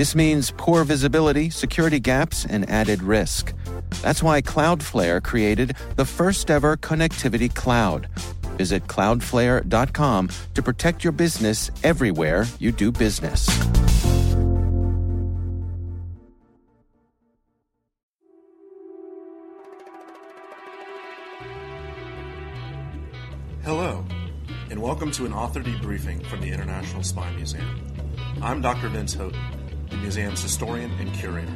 This means poor visibility, security gaps, and added risk. That's why Cloudflare created the first ever connectivity cloud. Visit cloudflare.com to protect your business everywhere you do business. Hello, and welcome to an author debriefing from the International Spy Museum. I'm Dr. Vince Houghton, museum's historian and curator.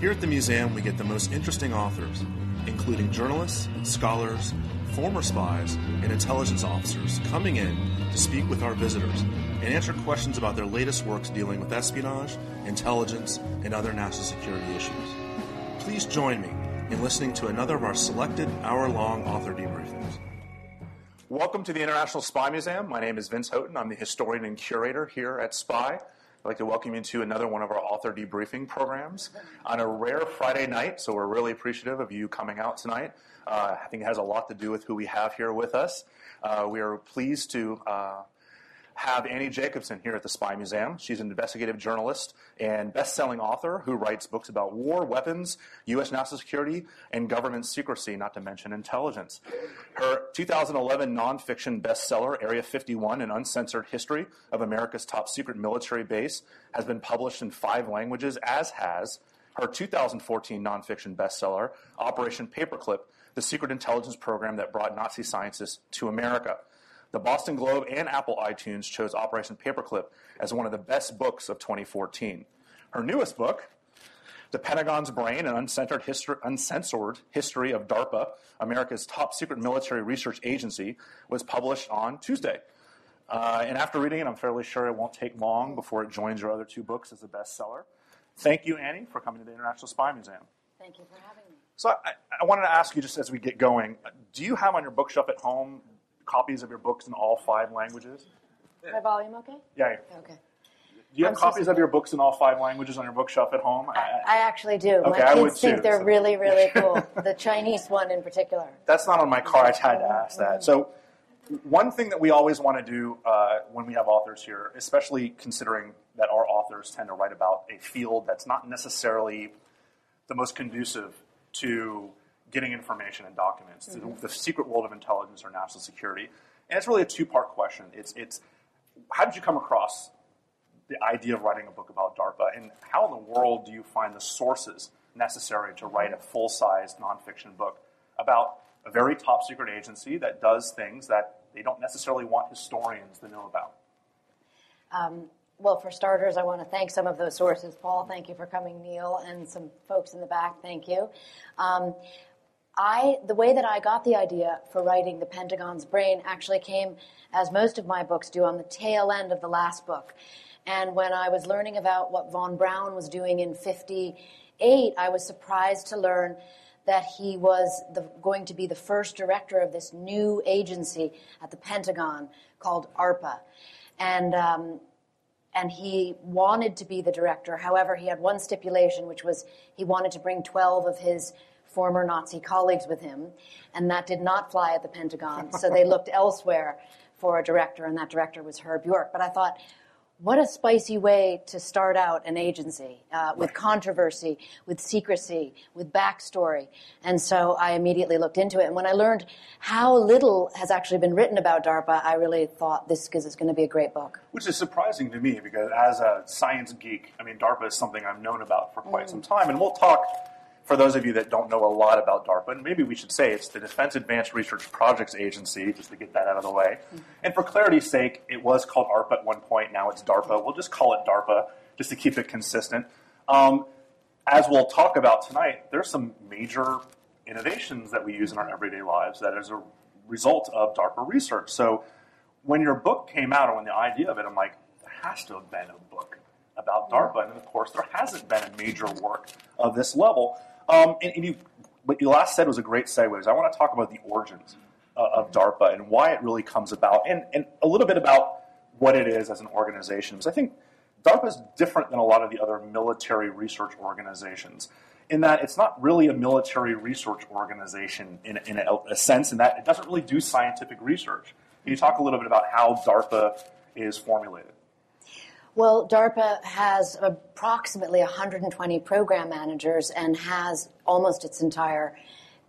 Here at the museum, we get the most interesting authors, including journalists, scholars, former spies, and intelligence officers, coming in to speak with our visitors and answer questions about their latest works dealing with espionage, intelligence, and other national security issues. Please join me in listening to another of our selected hour long author debriefings. Welcome to the International Spy Museum. My name is Vince Houghton. I'm the historian and curator here at SPY. I'd like to welcome you to another one of our author debriefing programs on a rare Friday night. So we're really appreciative of you coming out tonight. Uh, I think it has a lot to do with who we have here with us. Uh, we are pleased to uh, have Annie Jacobsen here at the Spy Museum. She's an investigative journalist and best-selling author who writes books about war, weapons, U.S. national security, and government secrecy, not to mention intelligence. Her 2011 nonfiction bestseller, Area 51, An Uncensored History of America's Top Secret Military Base, has been published in five languages, as has her 2014 nonfiction bestseller, Operation Paperclip, the secret intelligence program that brought Nazi scientists to America. The Boston Globe and Apple iTunes chose Operation Paperclip as one of the best books of 2014. Her newest book, The Pentagon's Brain, an uncensored history, uncensored history of DARPA, America's top secret military research agency, was published on Tuesday. Uh, and after reading it, I'm fairly sure it won't take long before it joins your other two books as a bestseller. Thank you, Annie, for coming to the International Spy Museum. Thank you for having me. So I, I wanted to ask you, just as we get going, do you have on your bookshelf at home copies of your books in all five languages? My volume okay? Yeah. Okay. Do you have I'm so copies of your books in all five languages on your bookshelf at home? I, I actually do. Okay, My kids think too, they're so- really, really cool. the Chinese one in particular. That's not on my car. I had to ask that. So, one thing that we always want to do uh, when we have authors here, especially considering that our authors tend to write about a field that's not necessarily the most conducive to getting information and documents, to the secret world of intelligence or national security. And it's really a two-part question. It's it's how did you come across the idea of writing a book about DARPA, and how in the world do you find the sources necessary to write a full-sized nonfiction book about a very top secret agency that does things that they don't necessarily want historians to know about? Um, well, for starters, I want to thank some of those sources. Paul, thank you for coming. Neil and some folks in the back, thank you. Um, I, the way that I got the idea for writing The Pentagon's Brain actually came, as most of my books do, on the tail end of the last book. And when I was learning about what Von Braun was doing in 58, I was surprised to learn that he was the, going to be the first director of this new agency at the Pentagon called ARPA. And, um, and he wanted to be the director. However, he had one stipulation, which was he wanted to bring 12 of his former Nazi colleagues with him, and that did not fly at the Pentagon. so they looked elsewhere for a director, and that director was Herb York. But I thought, what a spicy way to start out an agency uh, with controversy, with secrecy, with backstory. And so I immediately looked into it. And when I learned how little has actually been written about DARPA, I really thought this is going to be a great book. Which is surprising to me because, as a science geek, I mean, DARPA is something I've known about for quite some time. And we'll talk, for those of you that don't know a lot about DARPA, and maybe we should say it's the Defense Advanced Research Projects Agency, just to get that out of the way. And for clarity's sake, it was called ARPA at one point, now it's DARPA. We'll just call it DARPA, just to keep it consistent. Um, as we'll talk about tonight, there's some major innovations that we use in our everyday lives that is a result of DARPA research. So when your book came out, or when the idea of it, I'm like, there has to have been a book about DARPA. And of course, there hasn't been a major work of this level. Um, and, and you, what you last said was a great segue. Is I want to talk about the origins uh, of DARPA and why it really comes about, and, and a little bit about what it is as an organization. Because I think DARPA is different than a lot of the other military research organizations in that it's not really a military research organization in, in a, a, sense, in that it doesn't really do scientific research. Can you talk a little bit about how DARPA is formulated? Well, DARPA has approximately 120 program managers and has almost its entire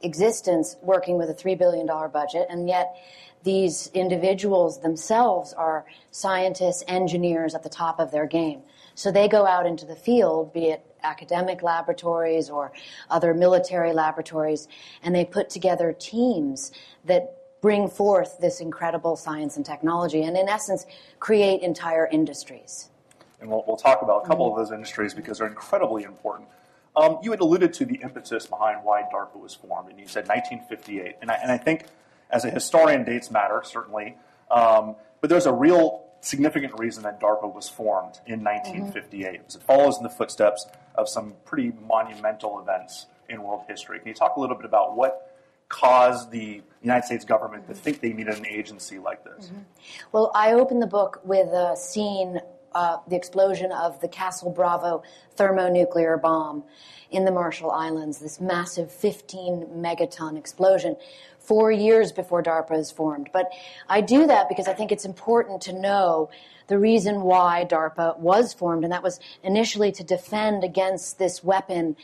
existence working with a $3 billion budget, and yet these individuals themselves are scientists, engineers at the top of their game. So they go out into the field, be it academic laboratories or other military laboratories, and they put together teams that bring forth this incredible science and technology and, in essence, create entire industries and we'll, we'll talk about a couple of those industries because they're incredibly important. Um, you had alluded to the impetus behind why DARPA was formed, and you said 1958. And I, and I think, as a historian, dates matter, certainly. Um, but there's a real significant reason that DARPA was formed in 1958. Mm-hmm. It follows in the footsteps of some pretty monumental events in world history. Can you talk a little bit about what caused the United States government to think they needed an agency like this? Mm-hmm. Well, I opened the book with a scene uh, the explosion of the Castle Bravo thermonuclear bomb in the Marshall Islands, this massive 15 megaton explosion, four years before DARPA is formed. But I do that because I think it's important to know the reason why DARPA was formed, and that was initially to defend against this weapon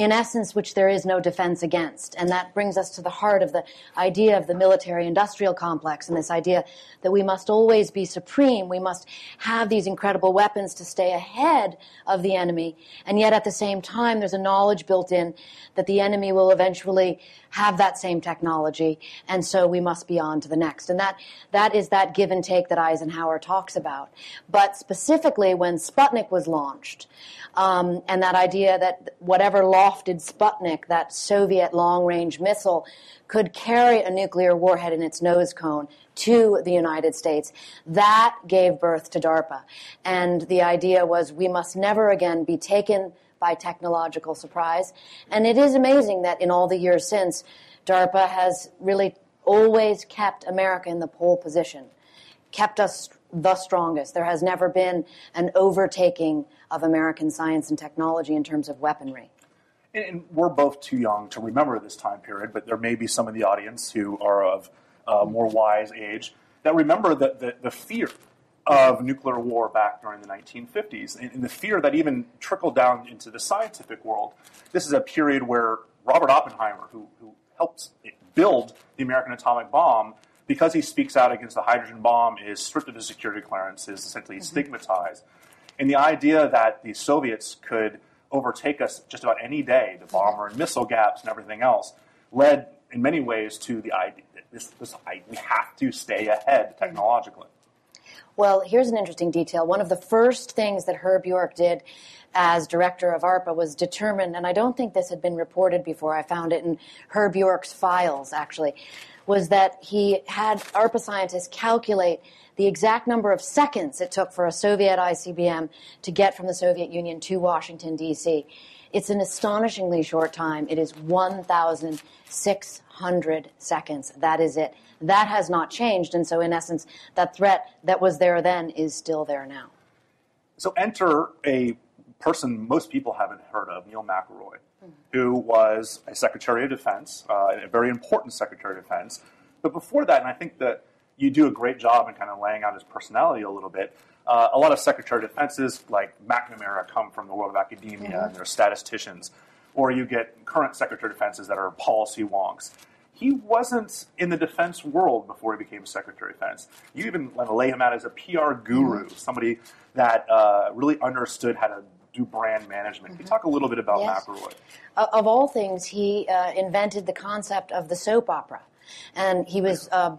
in essence, which there is no defense against. And that brings us to the heart of the idea of the military industrial complex and this idea that we must always be supreme. We must have these incredible weapons to stay ahead of the enemy. And yet at the same time, there's a knowledge built in that the enemy will eventually have that same technology. And so we must be on to the next. And that, that is that give and take that Eisenhower talks about. But specifically when Sputnik was launched, um, and that idea that whatever Sputnik, that Soviet long range missile, could carry a nuclear warhead in its nose cone to the United States. That gave birth to DARPA. And the idea was we must never again be taken by technological surprise. And it is amazing that in all the years since, DARPA has really always kept America in the pole position, kept us the strongest. There has never been an overtaking of American science and technology in terms of weaponry. And we're both too young to remember this time period, but there may be some in the audience who are of uh, more wise age that remember the, the, the, fear of nuclear war back during the 1950s and, and the fear that even trickled down into the scientific world. This is a period where Robert Oppenheimer, who, who helped build the American atomic bomb, because he speaks out against the hydrogen bomb, is stripped of his security clearance, is essentially mm-hmm. stigmatized. And the idea that the Soviets could overtake us just about any day, the bomber and missile gaps and everything else, led in many ways to the idea that this, this, we have to stay ahead technologically. Well, here's an interesting detail. One of the first things that Herb York did as director of ARPA was determined, and I don't think this had been reported before, I found it in Herb York's files actually, was that he had ARPA scientists calculate the exact number of seconds it took for a Soviet ICBM to get from the Soviet Union to Washington, D.C. It's an astonishingly short time. It is 1,600 seconds. That is it. That has not changed. And so, in essence, that threat that was there then is still there now. So, enter a person most people haven't heard of, Neil McElroy who was a Secretary of Defense, uh, a very important Secretary of Defense. But before that, and I think that you do a great job in kind of laying out his personality a little bit. Uh, a lot of Secretary of Defenses, like McNamara, come from the world of academia mm-hmm. and they're statisticians. Or you get current Secretary of Defenses that are policy wonks. He wasn't in the defense world before he became Secretary of Defense. You even lay him out as a PR guru, mm-hmm. somebody that uh, really understood how to do brand management. Can you talk a little bit about yes. McElroy? of all things, he uh, invented the concept of the soap opera. And he was uh,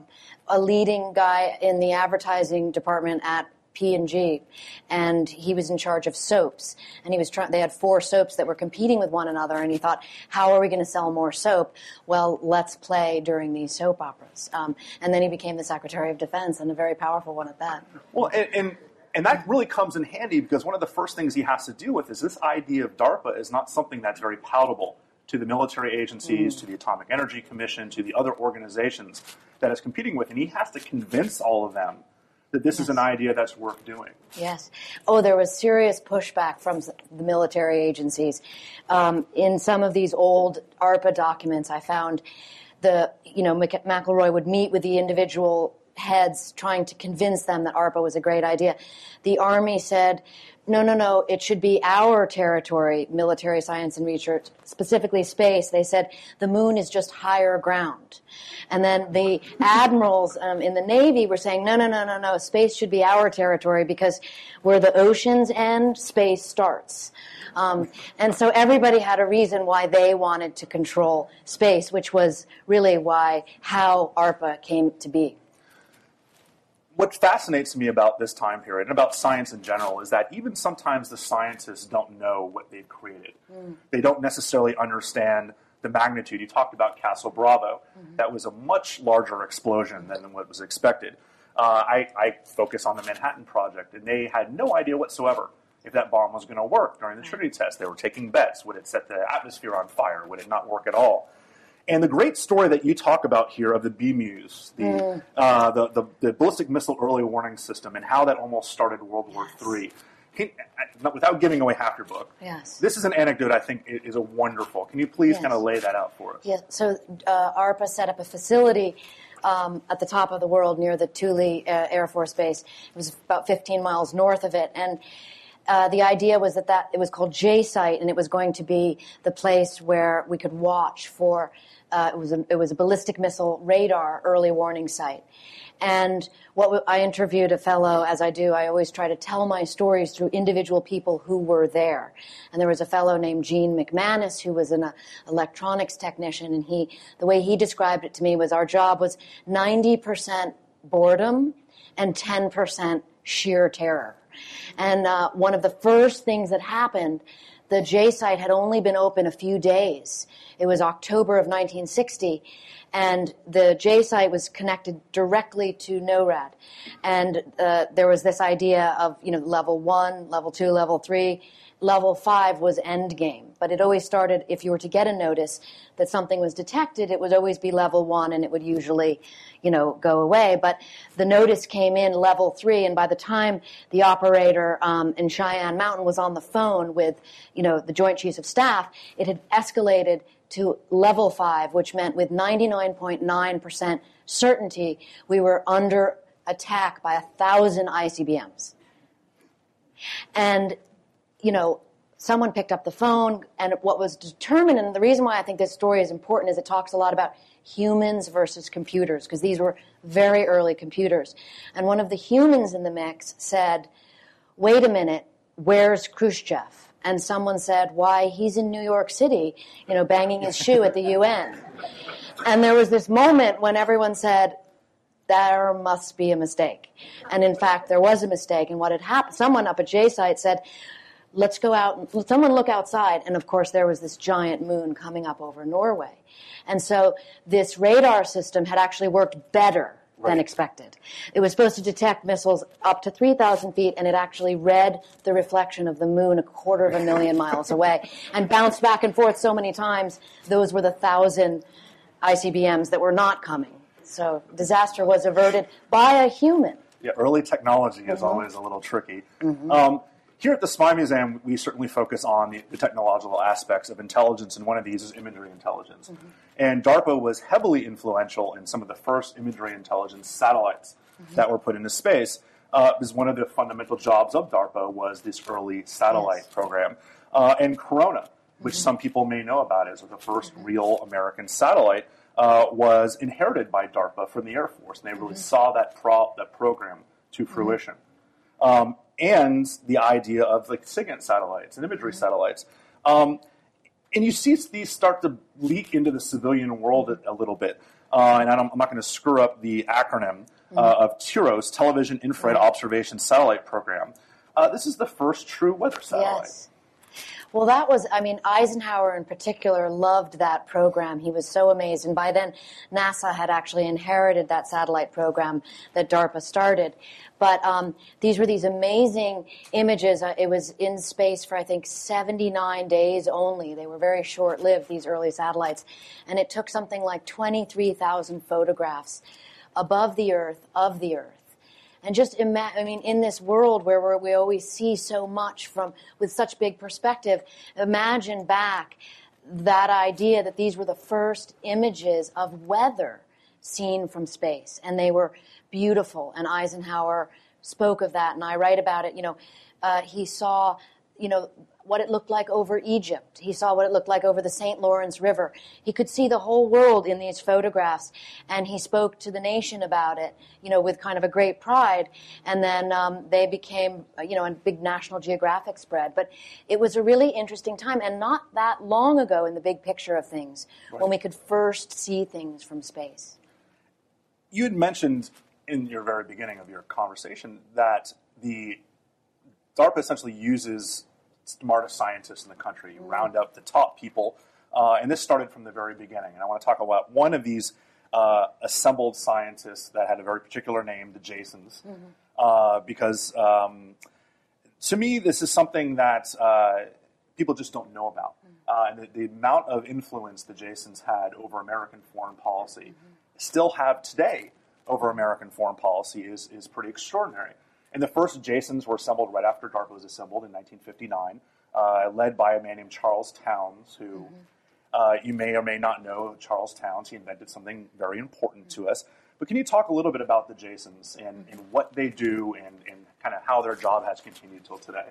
a leading guy in the advertising department at P&G, and he was in charge of soaps. And he was trying. They had four soaps that were competing with one another, and he thought, "How are we going to sell more soap? Well, let's play during these soap operas." Um, and then he became the Secretary of Defense, and a very powerful one at that. Well, and, and and that really comes in handy because one of the first things he has to deal with is this idea of DARPA is not something that's very palatable to the military agencies, to the Atomic Energy Commission, to the other organizations that it's competing with, and he has to convince all of them that this is an idea that's worth doing. Yes. Oh, there was serious pushback from the military agencies. Um, in some of these old ARPA documents, I found the, you know, Mc- McElroy would meet with the individual heads trying to convince them that ARPA was a great idea. The Army said, no, no, no, it should be our territory, military science and research, specifically space. They said the moon is just higher ground. And then the admirals um, in the Navy were saying, no, no, no, no, no, space should be our territory because where the oceans end, space starts. Um, and so everybody had a reason why they wanted to control space, which was really why how ARPA came to be. What fascinates me about this time period and about science in general is that even sometimes the scientists don't know what they've created. Hmm. They don't necessarily understand the magnitude. You talked about Castle Bravo. Hmm. That was a much larger explosion than what was expected. Uh, I, I focus on the Manhattan Project, and they had no idea whatsoever if that bomb was going to work during the hmm. Trinity test. They were taking bets. Would it set the atmosphere on fire? Would it not work at all? And the great story that you talk about here of the BMEWS, the, uh, the, the, the ballistic missile early warning system, and how that almost started World War III. Can, uh, without giving away half your book, Yes. this is an anecdote I think is a wonderful. Can you please Yes. kind of lay that out for us? Yeah, so uh, ARPA set up a facility um, at the top of the world near the Thule uh, Air Force Base. It was about 15 miles north of it, and uh, the idea was that, that it was called J site, and it was going to be the place where we could watch for. Uh, it was a, it was a ballistic missile radar early warning site. And what w- I interviewed a fellow, as I do, I always try to tell my stories through individual people who were there. And there was a fellow named Gene McManus who was an uh, electronics technician, and he, the way he described it to me was our job was 90% boredom and 10% sheer terror. And uh, one of the first things that happened, the J site had only been open a few days. It was October of 1960, and the J site was connected directly to NORAD. And uh, there was this idea of you know level one, level two, level three. Level five was end game, but it always started if you were to get a notice that something was detected, it would always be level one, and it would usually, you know, go away. But the notice came in level three, and by the time the operator um, in Cheyenne Mountain was on the phone with, you know, the Joint Chiefs of Staff, it had escalated to level five, which meant with 99.9% certainty we were under attack by a thousand ICBMs. And, you know, someone picked up the phone, and what was determined, and the reason why I think this story is important is it talks a lot about humans versus computers, because these were very early computers. And one of the humans in the mix said, wait a minute, where's Khrushchev? And someone said, why, he's in New York City, you know, banging his shoe at the UN. And there was this moment when everyone said, there must be a mistake. And in fact, there was a mistake. And what had happened, someone up at J site said, let's go out, and someone look outside. And of course, there was this giant moon coming up over Norway. And so this radar system had actually worked better than expected. It was supposed to detect missiles up to 3,000 feet, and it actually read the reflection of the moon a quarter of a million miles away and bounced back and forth so many times. Those were the thousand ICBMs that were not coming. So disaster was averted by a human. Yeah, early technology is always a little tricky. Um, here at the Spy Museum, we certainly focus on the, the technological aspects of intelligence, and one of these is imagery intelligence. And DARPA was heavily influential in some of the first imagery intelligence satellites that were put into space. Uh, because one of the fundamental jobs of DARPA was this early satellite Yes. program. Uh, and Corona, which some people may know about as the first real American satellite, uh, was inherited by DARPA from the Air Force, and they really saw that pro- that program to fruition. Um, and the idea of like SIGINT satellites and imagery satellites. Um, and you see these start to leak into the civilian world a, a little bit. Uh, and I don't, I'm not going to screw up the acronym uh, of TIROS, Television Infrared Observation Satellite Program. Uh, this is the first true weather satellite. Yes. Well, that was, I mean, Eisenhower in particular loved that program. He was so amazed. And by then, NASA had actually inherited that satellite program that DARPA started. But um, these were these amazing images. Uh, it was in space for, I think, 79 days only. They were very short lived, these early satellites. And it took something like 23,000 photographs above the Earth, of the Earth. And just imagine, I mean, in this world where we always see so much from, with such big perspective, imagine back that idea that these were the first images of weather seen from space. And they were beautiful. And Eisenhower spoke of that. And I write about it. You know, uh, he saw, you know, what it looked like over Egypt. He saw what it looked like over the St. Lawrence River. He could see the whole world in these photographs, and he spoke to the nation about it, you know, with kind of a great pride. And then um, they became, uh, you know, a big National Geographic spread. But it was a really interesting time, and not that long ago in the big picture of things, right. when we could first see things from space. You had mentioned in your very beginning of your conversation that the DARPA essentially uses smartest scientists in the country. You round up the top people, uh, and this started from the very beginning. And I want to talk about one of these uh, assembled scientists that had a very particular name, the Jasons, mm-hmm. uh, because um, to me, this is something that uh, people just don't know about. Mm-hmm. Uh, and the, the, amount of influence the Jasons had over American foreign policy, mm-hmm. still have today over American foreign policy, is, is pretty extraordinary. And the first Jasons were assembled right after DARPA was assembled in 1959, uh, led by a man named Charles Townes, who mm-hmm. uh, you may or may not know. Charles Townes, he invented something very important mm-hmm. to us. But can you talk a little bit about the Jasons and, and what they do and, and kind of how their job has continued till today?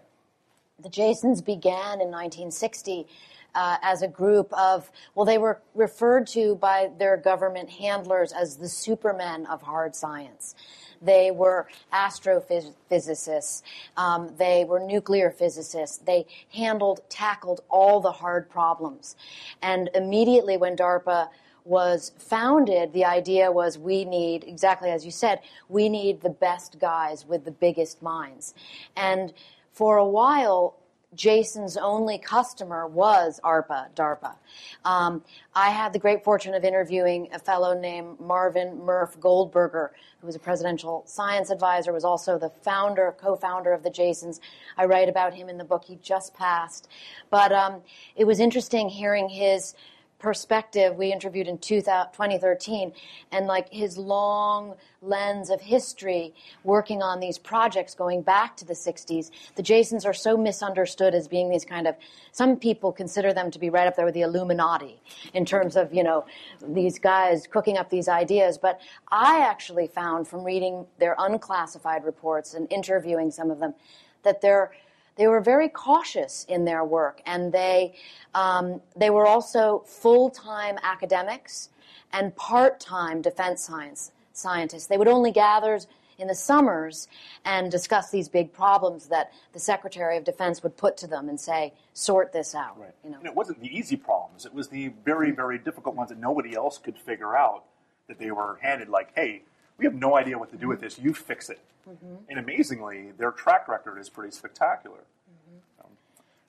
The Jasons began in 1960 uh, as a group of, well, they were referred to by their government handlers as the supermen of hard science. They were astrophysicists. Um, they were nuclear physicists. They handled, tackled all the hard problems. And immediately when DARPA was founded, the idea was we need, exactly as you said, we need the best guys with the biggest minds. And for a while, Jason's only customer was ARPA, DARPA. Um, I had the great fortune of interviewing a fellow named Marvin Murph Goldberger, who was a presidential science advisor, was also the founder, co-founder of the Jasons. I write about him in the book he just passed. But um, it was interesting hearing his perspective we interviewed in 2013 and like his long lens of history working on these projects going back to the 60s the jasons are so misunderstood as being these kind of some people consider them to be right up there with the illuminati in terms of you know these guys cooking up these ideas. But i actually found from reading their unclassified reports and interviewing some of them that they're they were very cautious in their work, and they um, they were also full time academics and part time defense science scientists. They would only gather in the summers and discuss these big problems that the Secretary of Defense would put to them and say, sort this out. Right. You know? And it wasn't the easy problems. It was the very, very difficult ones that nobody else could figure out that they were handed like, hey, we have no idea what to do with this. You fix it. Mm-hmm. And amazingly, their track record is pretty spectacular. Mm-hmm. Um,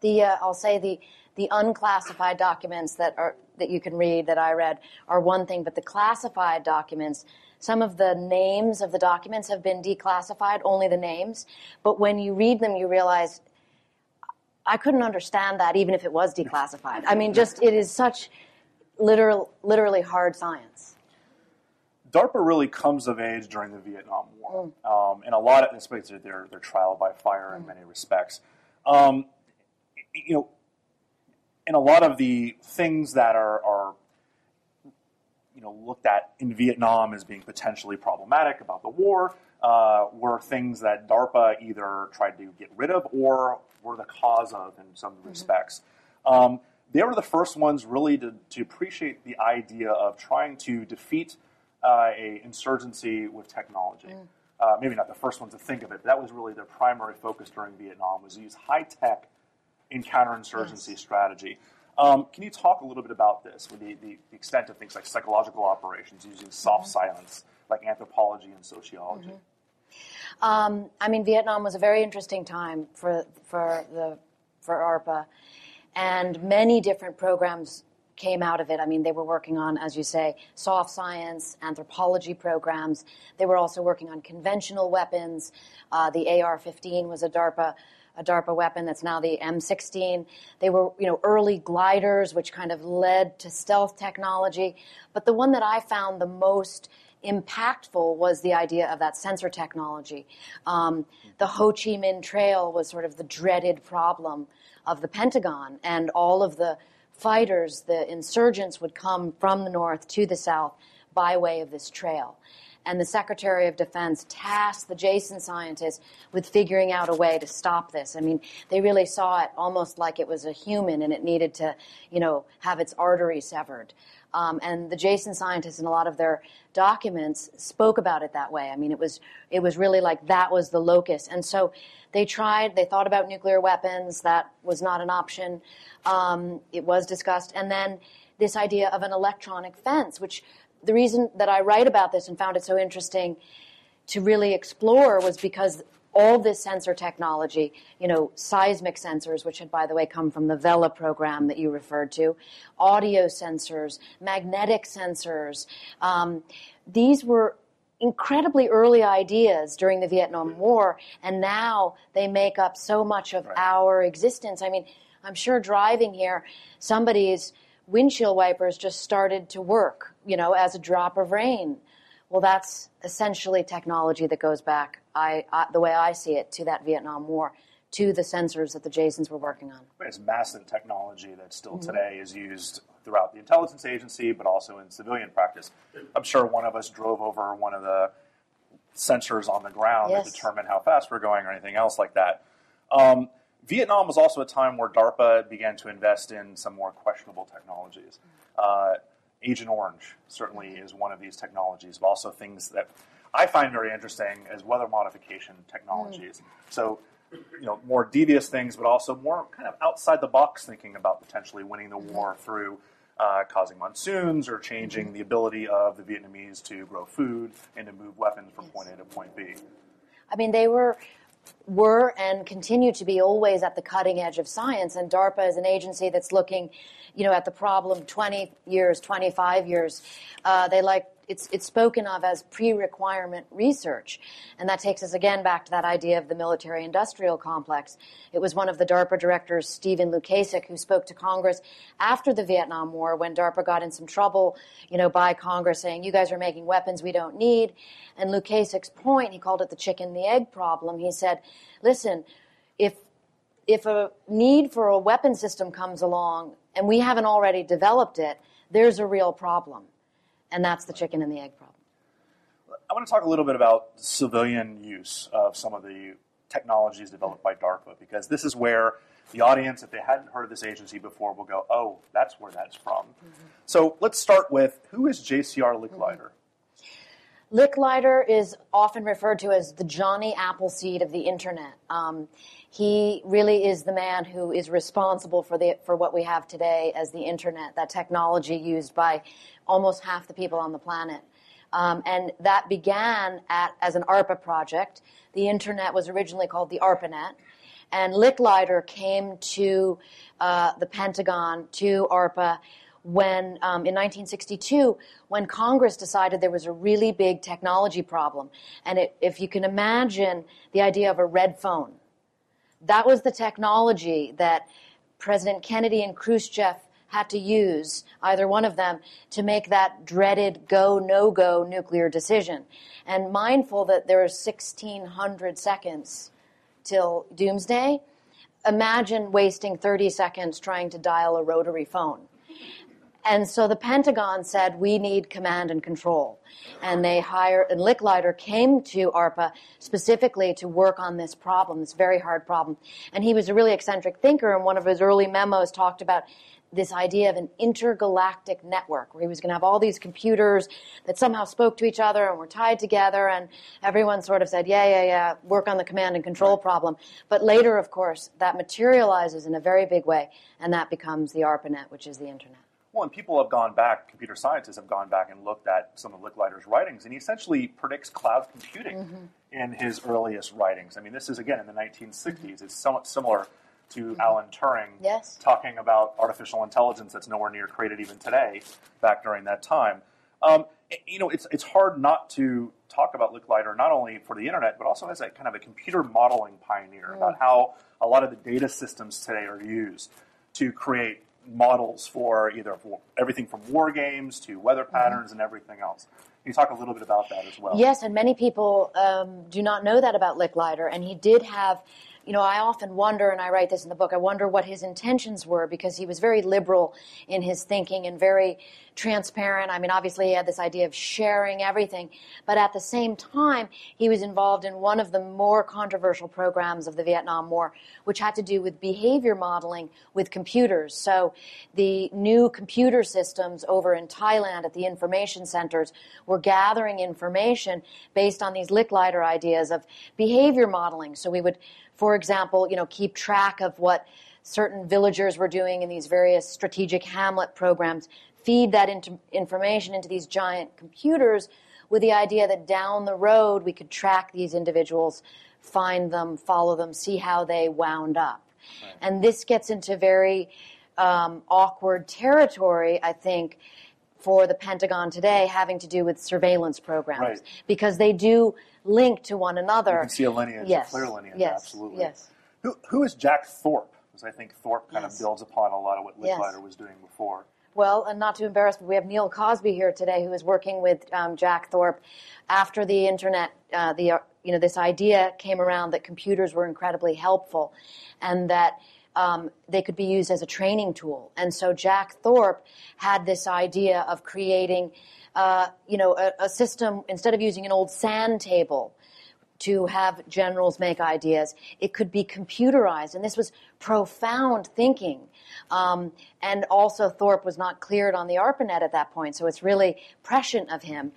the uh, I'll say the the unclassified documents that are that you can read that I read are one thing, but the classified documents. Some of the names of the documents have been declassified, only the names. But when you read them, you realize I couldn't understand that even if it was declassified. I mean, just it is such literal, literally hard science. DARPA really comes of age during the Vietnam War, mm. um, and a lot of, especially their their trial by fire in mm. many respects. Um, you know, and a lot of the things that are, are you know looked at in Vietnam as being potentially problematic about the war uh, were things that DARPA either tried to get rid of or were the cause of in some mm-hmm. respects. Um, they were the first ones really to, to appreciate the idea of trying to defeat uh, a insurgency with technology. Mm. Uh, maybe not the first ones to think of it, but that was really their primary focus during Vietnam was to use high tech in counterinsurgency yes. strategy. Um, can you talk a little bit about this, with the, the, the, extent of things like psychological operations using soft mm-hmm. science, like anthropology and sociology? Mm-hmm. Um, I mean, Vietnam was a very interesting time for for the for ARPA, and many different programs came out of it. I mean, they were working on, as you say, soft science, anthropology programs. They were also working on conventional weapons. Uh, the AR-15 was a DARPA a DARPA weapon that's now the M16. They were, you know, early gliders, which kind of led to stealth technology. But the one that I found the most impactful was the idea of that sensor technology. Um, the Ho Chi Minh Trail was sort of the dreaded problem of the Pentagon, and all of the fighters, the insurgents, would come from the north to the south by way of this trail and the Secretary of Defense tasked the Jason scientists with figuring out a way to stop this. I mean, they really saw it almost like it was a human and it needed to, you know, have its artery severed. Um, and the Jason scientists in a lot of their documents spoke about it that way. I mean, it was it was really like that was the locus. And so they tried. They thought about nuclear weapons. That was not an option. Um, it was discussed, and then this idea of an electronic fence, which the reason that I write about this and found it so interesting to really explore was because all this sensor technology, you know, seismic sensors, which had, by the way, come from the Vela program that you referred to, audio sensors, magnetic sensors, um, these were incredibly early ideas during the Vietnam War, and now they make up so much of right. our existence. I mean, I'm sure driving here, somebody's windshield wipers just started to work, you know, as a drop of rain. Well, that's essentially technology that goes back, I, I, the way I see it, to that Vietnam War, to the sensors that the Jasons were working on. It's massive technology that still mm-hmm. today is used throughout the intelligence agency, but also in civilian practice. I'm sure one of us drove over one of the sensors on the ground yes. to determine how fast we're going or anything else like that. Um, Vietnam was also a time where DARPA began to invest in some more questionable technologies. Uh, Agent Orange certainly is one of these technologies, but also things that I find very interesting as weather modification technologies. Mm. So, you know, more devious things, but also more kind of outside the box thinking about potentially winning the war through uh, causing monsoons or changing mm-hmm. the ability of the Vietnamese to grow food and to move weapons from point A to point B. I mean, they were were and continue to be always at the cutting edge of science. And DARPA is an agency that's looking, you know, at the problem 20 years, 25 years. Uh, they like it's, it's spoken of as pre-requirement research. And that takes us again back to that idea of the military industrial complex. It was one of the DARPA directors, Stephen Lukasik, who spoke to Congress after the Vietnam War when DARPA got in some trouble, you know, by Congress saying, you guys are making weapons we don't need. And Lukasik's point, he called it the chicken-and-the-egg problem. He said, listen, if if a need for a weapon system comes along and we haven't already developed it, there's a real problem. And that's the chicken and the egg problem. I want to talk a little bit about civilian use of some of the technologies developed by DARPA because this is where the audience, if they hadn't heard of this agency before, will go, oh, that's where that's from. Mm-hmm. So let's start with who is JCR Licklider? Mm-hmm. Licklider is often referred to as the Johnny Appleseed of the internet. Um, he really is the man who is responsible for the for what we have today as the internet, that technology used by almost half the people on the planet. Um, and that began at, as an ARPA project. The internet was originally called the ARPANET. And Licklider came to uh, the Pentagon, to ARPA, when um, in 1962 when congress decided there was a really big technology problem. And it, if you can imagine the idea of a red phone that was the technology that president kennedy and khrushchev had to use either one of them to make that dreaded go no go nuclear decision. And mindful that there are 1600 seconds till doomsday imagine wasting 30 seconds trying to dial a rotary phone and so the Pentagon said, we need command and control. And they hired, and Licklider came to ARPA specifically to work on this problem, this very hard problem. And he was a really eccentric thinker, and one of his early memos talked about this idea of an intergalactic network where he was going to have all these computers that somehow spoke to each other and were tied together and everyone sort of said yeah yeah yeah work on the command and control right. problem but later of course that materializes in a very big way and that becomes the arpanet which is the internet well, and people have gone back, computer scientists have gone back and looked at some of Licklider's writings, and he essentially predicts cloud computing mm-hmm. in his earliest writings. I mean, this is, again, in the 1960s. Mm-hmm. It's somewhat similar to mm-hmm. Alan Turing, yes. talking about artificial intelligence that's nowhere near created even today, back during that time. Um, you know, it's it's hard not to talk about Licklider not only for the internet but also as a kind of a computer modeling pioneer mm. about how a lot of the data systems today are used to create models for either everything from war games to weather mm-hmm. patterns mm. and everything else. Can you talk a little bit about that as well? Yes, and many people um, do not know that about Licklider, and he did have you know, I often wonder, and I write this in the book, I wonder what his intentions were because he was very liberal in his thinking and very transparent. I mean, obviously, he had this idea of sharing everything, but at the same time, he was involved in one of the more controversial programs of the Vietnam War, which had to do with behavior modeling with computers. So, the new computer systems over in Thailand at the information centers were gathering information based on these Licklider ideas of behavior modeling. So, we would for example, you know, keep track of what certain villagers were doing in these various strategic hamlet programs, feed that into information into these giant computers with the idea that down the road we could track these individuals, find them, follow them, see how they wound up. Right. And this gets into very um, awkward territory, I think, for the Pentagon today, having to do with surveillance programs. Right. Because they do link to one another. You can see a lineage, yes. a clear lineage, yes. absolutely. Yes. Who, who is Jack Thorpe? Because I think Thorpe kind yes. of builds upon a lot of what Licklider yes. was doing before. Well, and not to embarrass, but we have Neale Cosby here today, who is working with um, Jack Thorpe after the internet. Uh, the uh, you know this idea came around that computers were incredibly helpful, and that um, they could be used as a training tool. And so Jack Thorpe had this idea of creating uh, you know, a, a system, instead of using an old sand table, to have generals make ideas. It could be computerized, and this was profound thinking. Um, and also, Thorpe was not cleared on the ARPANET at that point, so it's really prescient of him.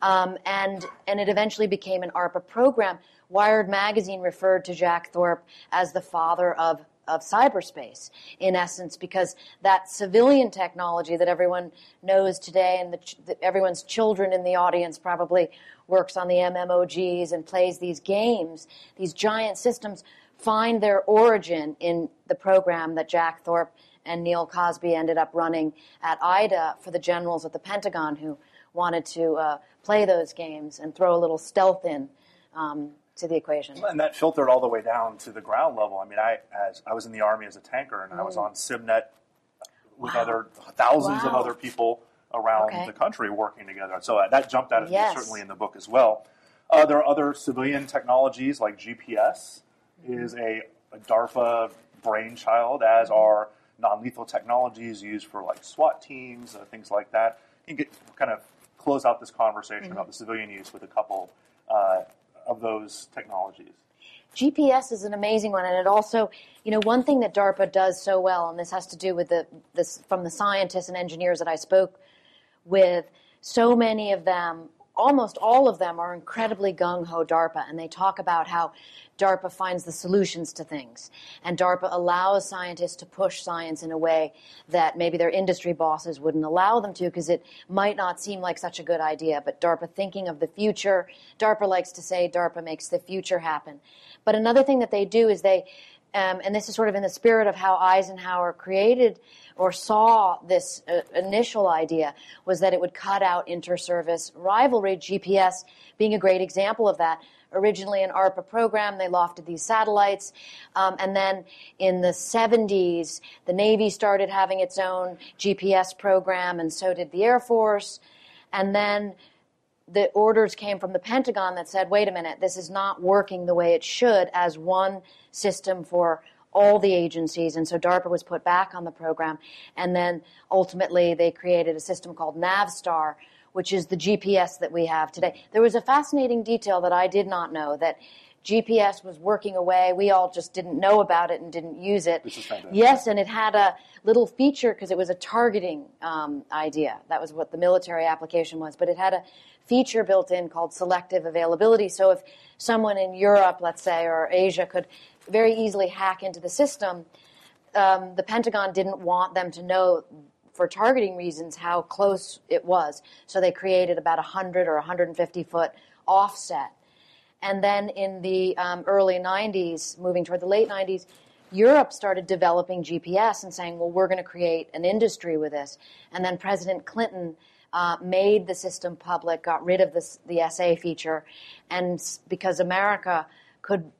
Um, and and it eventually became an ARPA program. Wired magazine referred to Jack Thorpe as the father of of cyberspace, in essence, because that civilian technology that everyone knows today, and the, the, everyone's children in the audience probably works on the MMOGs and plays these games, these giant systems find their origin in the program that Jack Thorpe and Neale Cosby ended up running at IDA for the generals at the Pentagon who wanted to uh, play those games and throw a little stealth in. Um, to the equation. And that filtered all the way down to the ground level. I mean, I as I was in the army as a tanker, and mm. I was mm. on Simnet with wow. other thousands wow. of other people around okay. the country working together. So uh, that jumped out at yes. me certainly in the book as well. Uh, there are other civilian technologies like GPS mm-hmm. is a, a, DARPA brainchild, as mm-hmm. are non-lethal technologies used for like SWAT teams, uh, things like that. You can get, kind of close out this conversation mm-hmm. about the civilian use with a couple uh, of those technologies. GPS is an amazing one, and it also, you know, one thing that DARPA does so well, and this has to do with the this from the scientists and engineers that I spoke with. So many of them almost all of them are incredibly gung ho DARPA, and they talk about how DARPA finds the solutions to things. And DARPA allows scientists to push science in a way that maybe their industry bosses wouldn't allow them to because it might not seem like such a good idea. But DARPA thinking of the future, DARPA likes to say DARPA makes the future happen. But another thing that they do is they um, and this is sort of in the spirit of how Eisenhower created or saw this uh, initial idea, was that it would cut out inter-service rivalry. GPS being a great example of that. Originally an ARPA program, they lofted these satellites, um, and then in the 70s, the Navy started having its own GPS program, and so did the Air Force, and then the orders came from the Pentagon that said, wait a minute, this is not working the way it should as one system for all the agencies. And so DARPA was put back on the program. And then ultimately they created a system called Navstar, which is the GPS that we have today. There was a fascinating detail that I did not know that GPS was working away. We all just didn't know about it and didn't use it. Yes, and it had a little feature because it was a targeting um, idea. That was what the military application was. But it had a feature built in called selective availability. So if someone in Europe, let's say, or Asia could very easily hack into the system, um, the Pentagon didn't want them to know for targeting reasons how close it was. So they created about a 100 or 150 foot offset. And then in the um, early 90s, moving toward the late 90s, Europe started developing GPS and saying, well, we're going to create an industry with this. And then President Clinton uh, made the system public, got rid of this, the SA feature, and because America could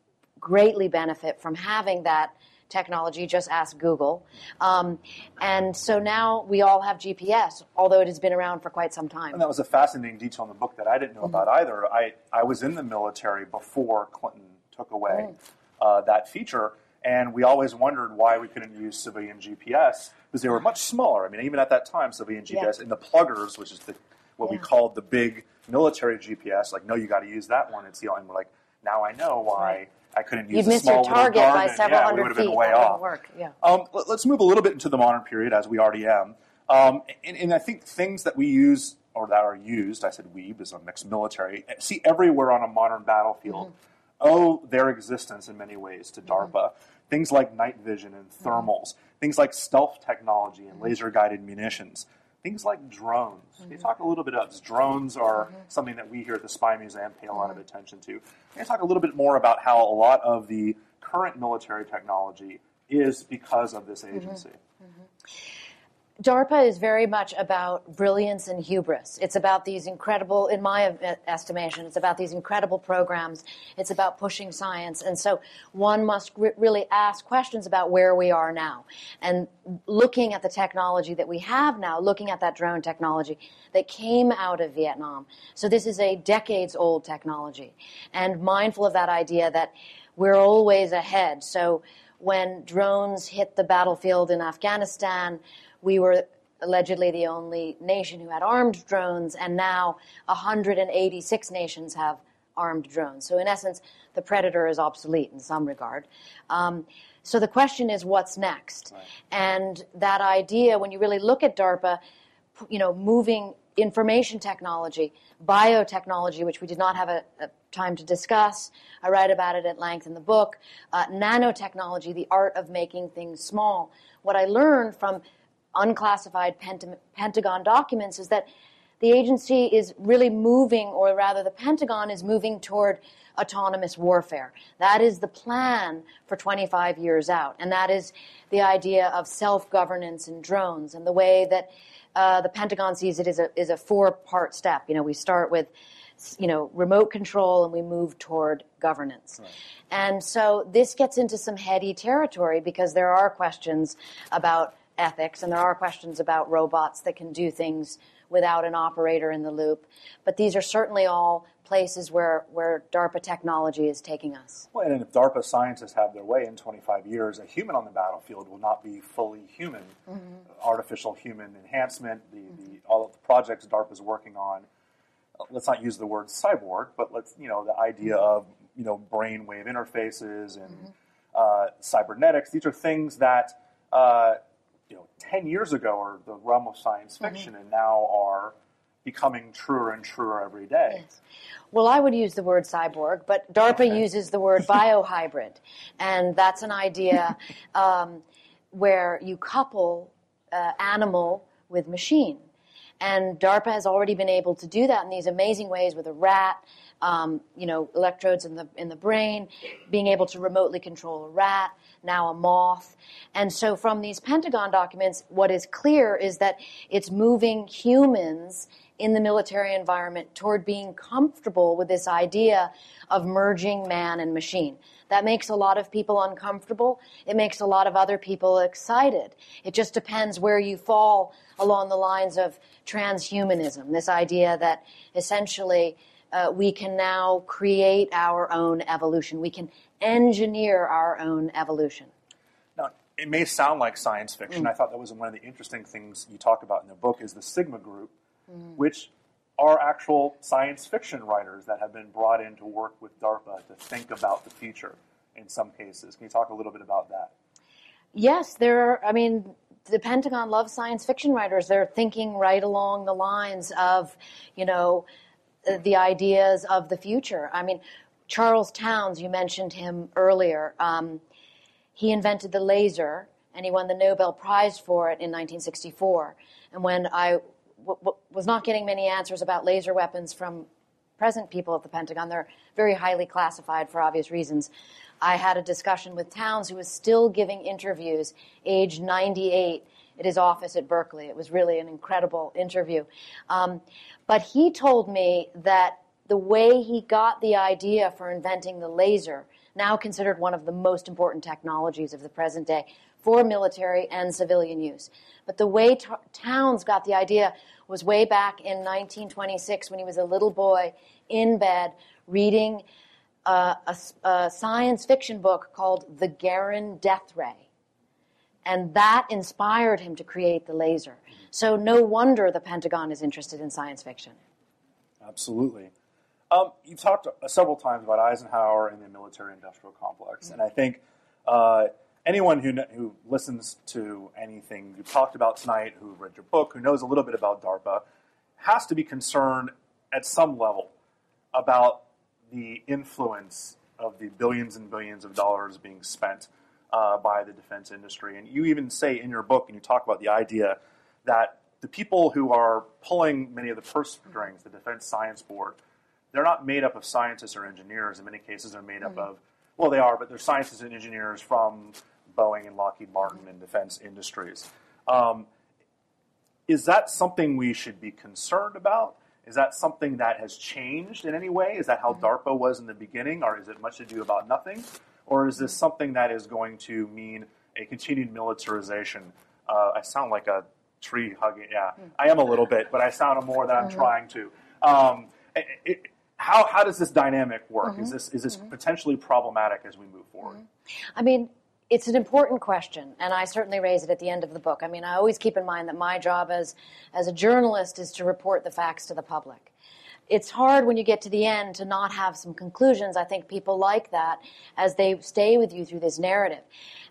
greatly benefit from having that technology. Just ask Google. Um, and so now we all have GPS, although it has been around for quite some time. And that was a fascinating detail in the book that I didn't know mm-hmm. about either. I, I was in the military before Clinton took away mm. uh, that feature. And we always wondered why we couldn't use civilian GPS because they were much smaller. I mean, even at that time, civilian GPS yeah. and the pluggers, which is the, what yeah. we called the big military GPS, like, no, you got to use that one. It's the and we're like, now I know why. I couldn't use You'd miss your target by several yeah, hundred we would have been way off. Work. Yeah. Um, let, us move a little bit into the modern period, as we already am. Um, and, and, I think things that we use, or that are used, I said we because I'm mixed military, see everywhere on a modern battlefield, mm-hmm. owe their existence in many ways to DARPA. Mm-hmm. Things like night vision and thermals, mm-hmm. Things like stealth technology and mm-hmm. laser guided munitions things like drones. Mm-hmm. Can you talk a little bit about? Drones are mm-hmm. something that we here at the Spy Museum pay a lot of mm-hmm. attention to. Can you talk a little bit more about how a lot of the current military technology is because of this mm-hmm. agency? Mm-hmm. DARPA is very much about brilliance and hubris. It's about these incredible, in my estimation, it's about these incredible programs. It's about pushing science. And so one must re- really ask questions about where we are now. And looking at the technology that we have now, looking at that drone technology that came out of Vietnam. So this is a decades old technology. And mindful of that idea that we're always ahead. So when drones hit the battlefield in Afghanistan, we were allegedly the only nation who had armed drones, and now 186 nations have armed drones. So, in essence, the predator is obsolete in some regard. Um, so, the question is, what's next? Right. And that idea, when you really look at DARPA, you know, moving information technology, biotechnology, which we did not have a, a time to discuss. I write about it at length in the book. Uh, nanotechnology, the art of making things small. What I learned from unclassified Pent- Pentagon documents is that the agency is really moving, or rather, the Pentagon is moving toward autonomous warfare. That is the plan for 25 years out. And that is the idea of self governance and drones and the way that uh, the Pentagon sees it is a, is a four part step. You know, we start with you know, remote control and we move toward governance. Right. And so this gets into some heady territory because there are questions about ethics, and there are questions about robots that can do things without an operator in the loop. But these are certainly all places where, where DARPA technology is taking us. Well, and if DARPA scientists have their way in 25 years, a human on the battlefield will not be fully human. Mm-hmm. Artificial human enhancement, the, mm-hmm. the, all of the projects DARPA is working on. Let's not use the word cyborg, but let's, you know, the idea mm-hmm. of, you know, brainwave interfaces and mm-hmm. uh, cybernetics. These are things that uh, you know, 10 years ago are the realm of science mm-hmm. fiction mm-hmm. and now are becoming truer and truer every day. Yes. Well, I would use the word cyborg, but DARPA okay. uses the word biohybrid. and that's an idea um, where you couple uh, animal with machine. And DARPA has already been able to do that in these amazing ways with a rat, um, you know, electrodes in the in the brain, being able to remotely control a rat, now a moth. And so from these Pentagon documents, what is clear is that it's moving humans in the military environment toward being comfortable with this idea of merging man and machine. That makes a lot of people uncomfortable. It makes a lot of other people excited. It just depends where you fall along the lines of transhumanism, this idea that essentially uh, we can now create our own evolution. We can engineer our own evolution. Now, it may sound like science fiction. Mm. I thought that was one of the interesting things you talk about in the book is the Sigma Group, mm. which are actual science fiction writers that have been brought in to work with DARPA to think about the future in some cases. Can you talk a little bit about that? Yes, there are, I mean, the Pentagon loves science fiction writers. They're thinking right along the lines of, you know, the ideas of the future. I mean, Charles Townes, you mentioned him earlier. Um, he invented the laser, and he won the Nobel Prize for it in 1964. And when I w- w- was not getting many answers about laser weapons from present people at the Pentagon, they're very highly classified for obvious reasons. I had a discussion with Townes, who was still giving interviews, age 98, at his office at Berkeley. It was really an incredible interview. Um, but he told me that the way he got the idea for inventing the laser, now considered one of the most important technologies of the present day for military and civilian use. But the way T- Townes got the idea was way back in 1926 when he was a little boy in bed reading uh, a, a, science fiction book called The Garin Death Ray. And that inspired him to create the laser. So no wonder the Pentagon is interested in science fiction. Absolutely. Um, you've talked several times about Eisenhower and the military industrial complex, mm-hmm. and I think uh, anyone who, who listens to anything you've talked about tonight, who read your book, who knows a little bit about DARPA, has to be concerned at some level about the influence of the billions and billions of dollars being spent uh, by the defense industry. And you even say in your book, and you talk about the idea that the people who are pulling many of the purse strings, the Defense Science Board, they're not made up of scientists or engineers. In many cases, they're made mm-hmm. up of, well, they are, but they're scientists and engineers from Boeing and Lockheed Martin and defense industries. Um, is that something we should be concerned about? Is that something that has changed in any way? Is that how mm-hmm. DARPA was in the beginning, or is it much ado about nothing? Or is this something that is going to mean a continued militarization? Uh, I sound like a tree hugging. Yeah, mm. I am a little bit, but I sound more than I'm mm-hmm. trying to. Um, it, it, how, how does this dynamic work? Mm-hmm. Is this is this mm-hmm. potentially problematic as we move forward? Mm-hmm. I mean, it's an important question, and I certainly raise it at the end of the book. I mean, I always keep in mind that my job as, as a journalist is to report the facts to the public. It's hard when you get to the end to not have some conclusions. I think people like that as they stay with you through this narrative.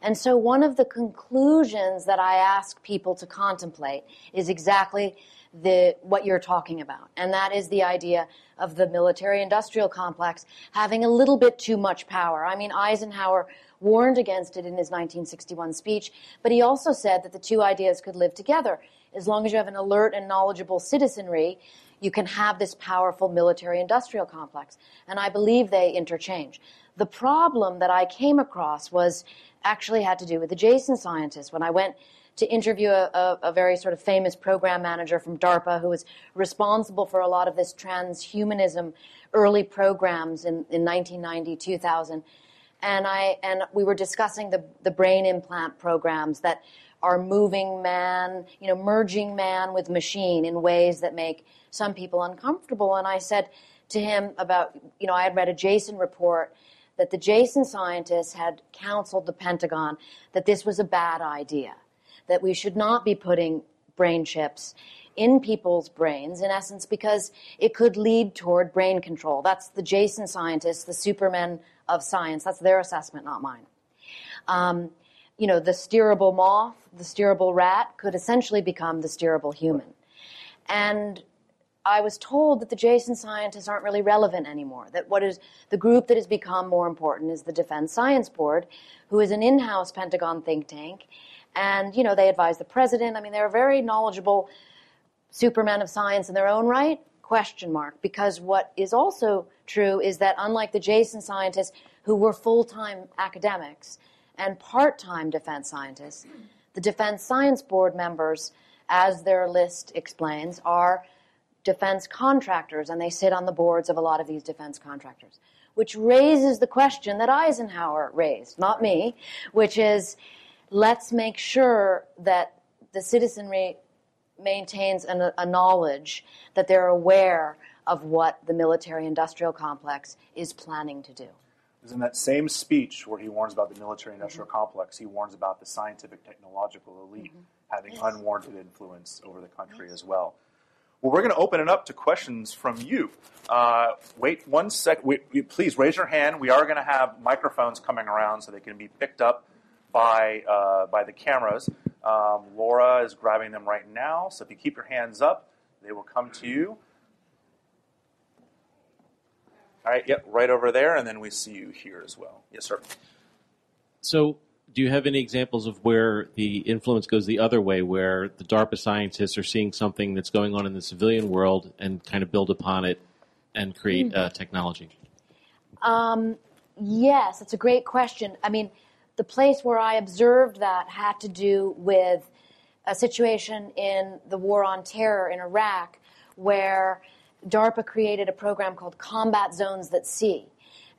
And so, one of the conclusions that I ask people to contemplate is exactly the, what you're talking about, and that is the idea of the military industrial complex having a little bit too much power. I mean, Eisenhower warned against it in his 1961 speech, but he also said that the two ideas could live together. As long as you have an alert and knowledgeable citizenry, you can have this powerful military industrial complex. And I believe they interchange. The problem that I came across was actually had to do with adjacent scientists. When I went to interview a, a, a, very sort of famous program manager from DARPA who was responsible for a lot of this transhumanism early programs in, in 1990, 2000 and I and we were discussing the the brain implant programs that are moving man, you know, merging man with machine in ways that make some people uncomfortable. And I said to him about, you know, I had read a Jason report that the Jason scientists had counseled the Pentagon that this was a bad idea, that we should not be putting brain chips in people's brains, in essence, because it could lead toward brain control. That's the Jason scientists, the supermen of science. That's their assessment, not mine. Um, you know, the steerable moth, the steerable rat could essentially become the steerable human. And I was told that the Jason scientists aren't really relevant anymore. That what is the group that has become more important is the Defense Science Board, who is an in-house Pentagon think tank, and you know they advise the president. I mean, they're very knowledgeable supermen of science in their own right. Question mark. Because what is also true is that unlike the Jason scientists who were full time academics and part time defense scientists, the Defense Science Board members, as their list explains, are defense contractors and they sit on the boards of a lot of these defense contractors. Which raises the question that Eisenhower raised, not me, which is let's make sure that the citizenry maintains an, a knowledge that they're aware of what the military industrial complex is planning to do. Because in that same speech where he warns about the military industrial mm-hmm. complex, he warns about the scientific technological elite mm-hmm. having yes. unwarranted influence over the country yes. as well. Well, we're going to open it up to questions from you. Uh, wait one sec. Wait, please raise your hand. We are going to have microphones coming around so they can be picked up by uh, by the cameras. Um, Laura is grabbing them right now. So if you keep your hands up, they will come to you. All right, yep, right over there, and then we see you here as well. Yes, sir. So, do you have any examples of where the influence goes the other way, where the DARPA scientists are seeing something that's going on in the civilian world and kind of build upon it and create mm-hmm. uh, technology? Um, yes, it's a great question. I mean, the place where I observed that had to do with a situation in the war on terror in Iraq where DARPA created a program called Combat Zones that See.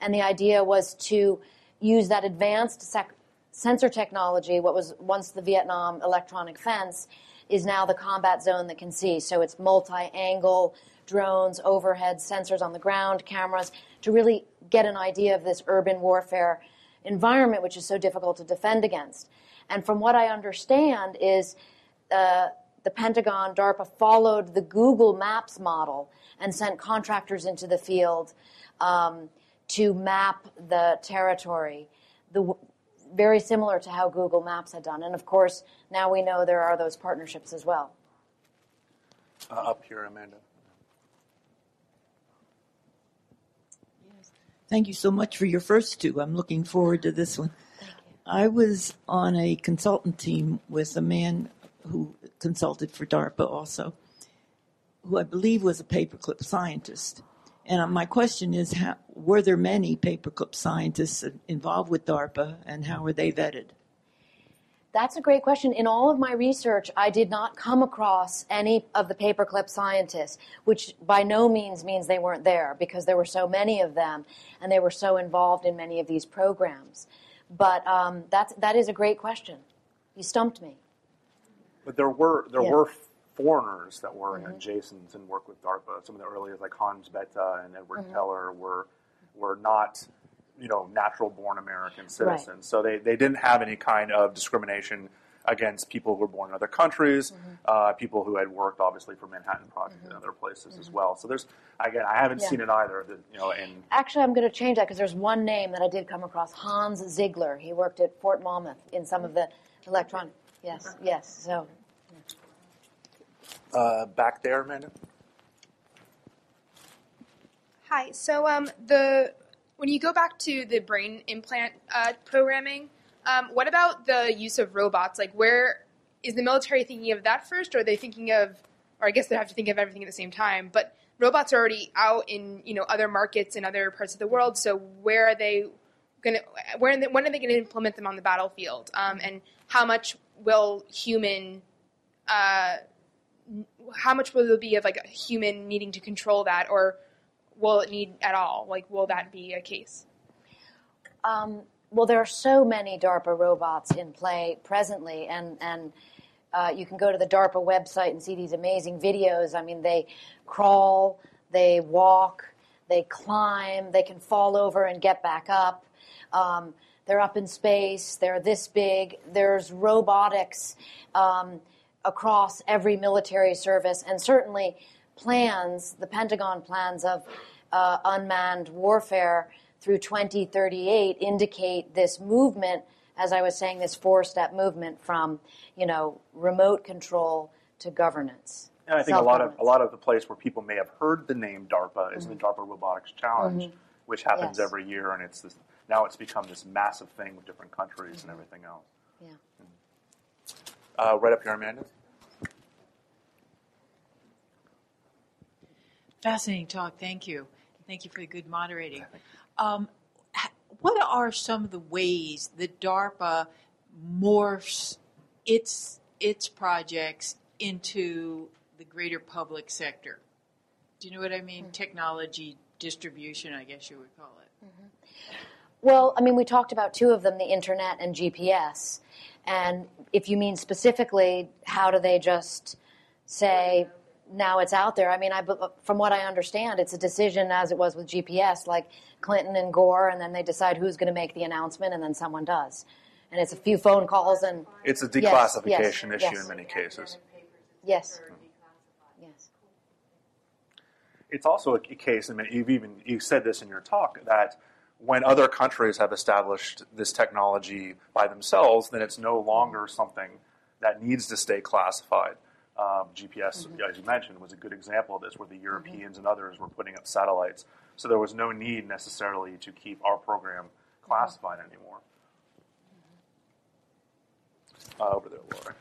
And the idea was to use that advanced sec- sensor technology, what was once the Vietnam electronic fence, is now the combat zone that can see. So it's multi angle drones, overhead sensors on the ground, cameras, to really get an idea of this urban warfare environment, which is so difficult to defend against. And from what I understand, is uh, the Pentagon, DARPA followed the Google Maps model and sent contractors into the field um, to map the territory. The, very similar to how Google Maps had done. And of course, now we know there are those partnerships as well. Uh, up here, Amanda. Thank you so much for your first two. I'm looking forward to this one. I was on a consultant team with a man who consulted for DARPA also, who I believe was a paperclip scientist. And uh, my question is, how, were there many paperclip scientists involved with DARPA, and how were they vetted? That's a great question. In all of my research, I did not come across any of the paperclip scientists, which by no means means they weren't there because there were so many of them and they were so involved in many of these programs. But um, that's, that is a great question. You stumped me. But there were there yeah. were foreigners that were mm-hmm. adjacent and worked with DARPA. Some of the earliest, like Hans Bethe and Edward mm-hmm. Teller, were were not you know natural born American citizens. Right. So they, they didn't have any kind of discrimination against people who were born in other countries, mm-hmm. uh, people who had worked obviously for Manhattan Project and mm-hmm. other places as mm-hmm. well. So there's again, I haven't yeah. seen it either. That, You know, and actually, I'm going to change that because there's one name that I did come across: Hans Ziegler. He worked at Fort Monmouth in some of the electronic. Yes, yes. So uh, back there, Amanda. Hi. So um, the when you go back to the brain implant uh, programming, um, what about the use of robots? Like, where is the military thinking of that first, or are they thinking of, or I guess they have to think of everything at the same time? But robots are already out in you know other markets in other parts of the world. So where are they going to? Where when are they going to implement them on the battlefield? Um, and how much will human uh, how much will there be of like a human needing to control that, or will it need at all? Like, will that be a case? Um, well, there are so many DARPA robots in play presently, and and uh, you can go to the DARPA website and see these amazing videos. I mean, they crawl, they walk, they climb, they can fall over and get back up. Um, they're up in space. They're this big. There's robotics. Um, across every military service, and certainly plans, the Pentagon plans of uh, unmanned warfare through 2038 indicate this movement, as I was saying, this four-step movement from, you know, remote control to governance. And I think a lot of a lot of the place where people may have heard the name DARPA is mm-hmm. the DARPA Robotics Challenge, mm-hmm. which happens yes. every year, and it's this, now it's become this massive thing with different countries mm-hmm. and everything else. Yeah. Uh, right up here, Amanda. Fascinating talk. Thank you. Thank you for the good moderating. Um, what are some of the ways that DARPA morphs its its projects into the greater public sector? Do you know what I mean? Mm-hmm. Technology distribution, I guess you would call it. Mm-hmm. Well, I mean, we talked about two of them the internet and GPS. And if you mean specifically, how do they just say, now it's out there. I mean, I, from what I understand, it's a decision as it was with GPS, like Clinton and Gore, and then they decide who's going to make the announcement, and then someone does. And it's a few phone calls, and it's a declassification yes, issue yes. in many cases. Yes. Yes. It's also a case, I mean, you've even you said this in your talk that when other countries have established this technology by themselves, then it's no longer something that needs to stay classified. Um, GPS, mm-hmm. as you mentioned, was a good example of this, where the mm-hmm. Europeans mm-hmm. and others were putting up satellites. So there was no need necessarily to keep our program classified mm-hmm. anymore. Uh, over there, Laura.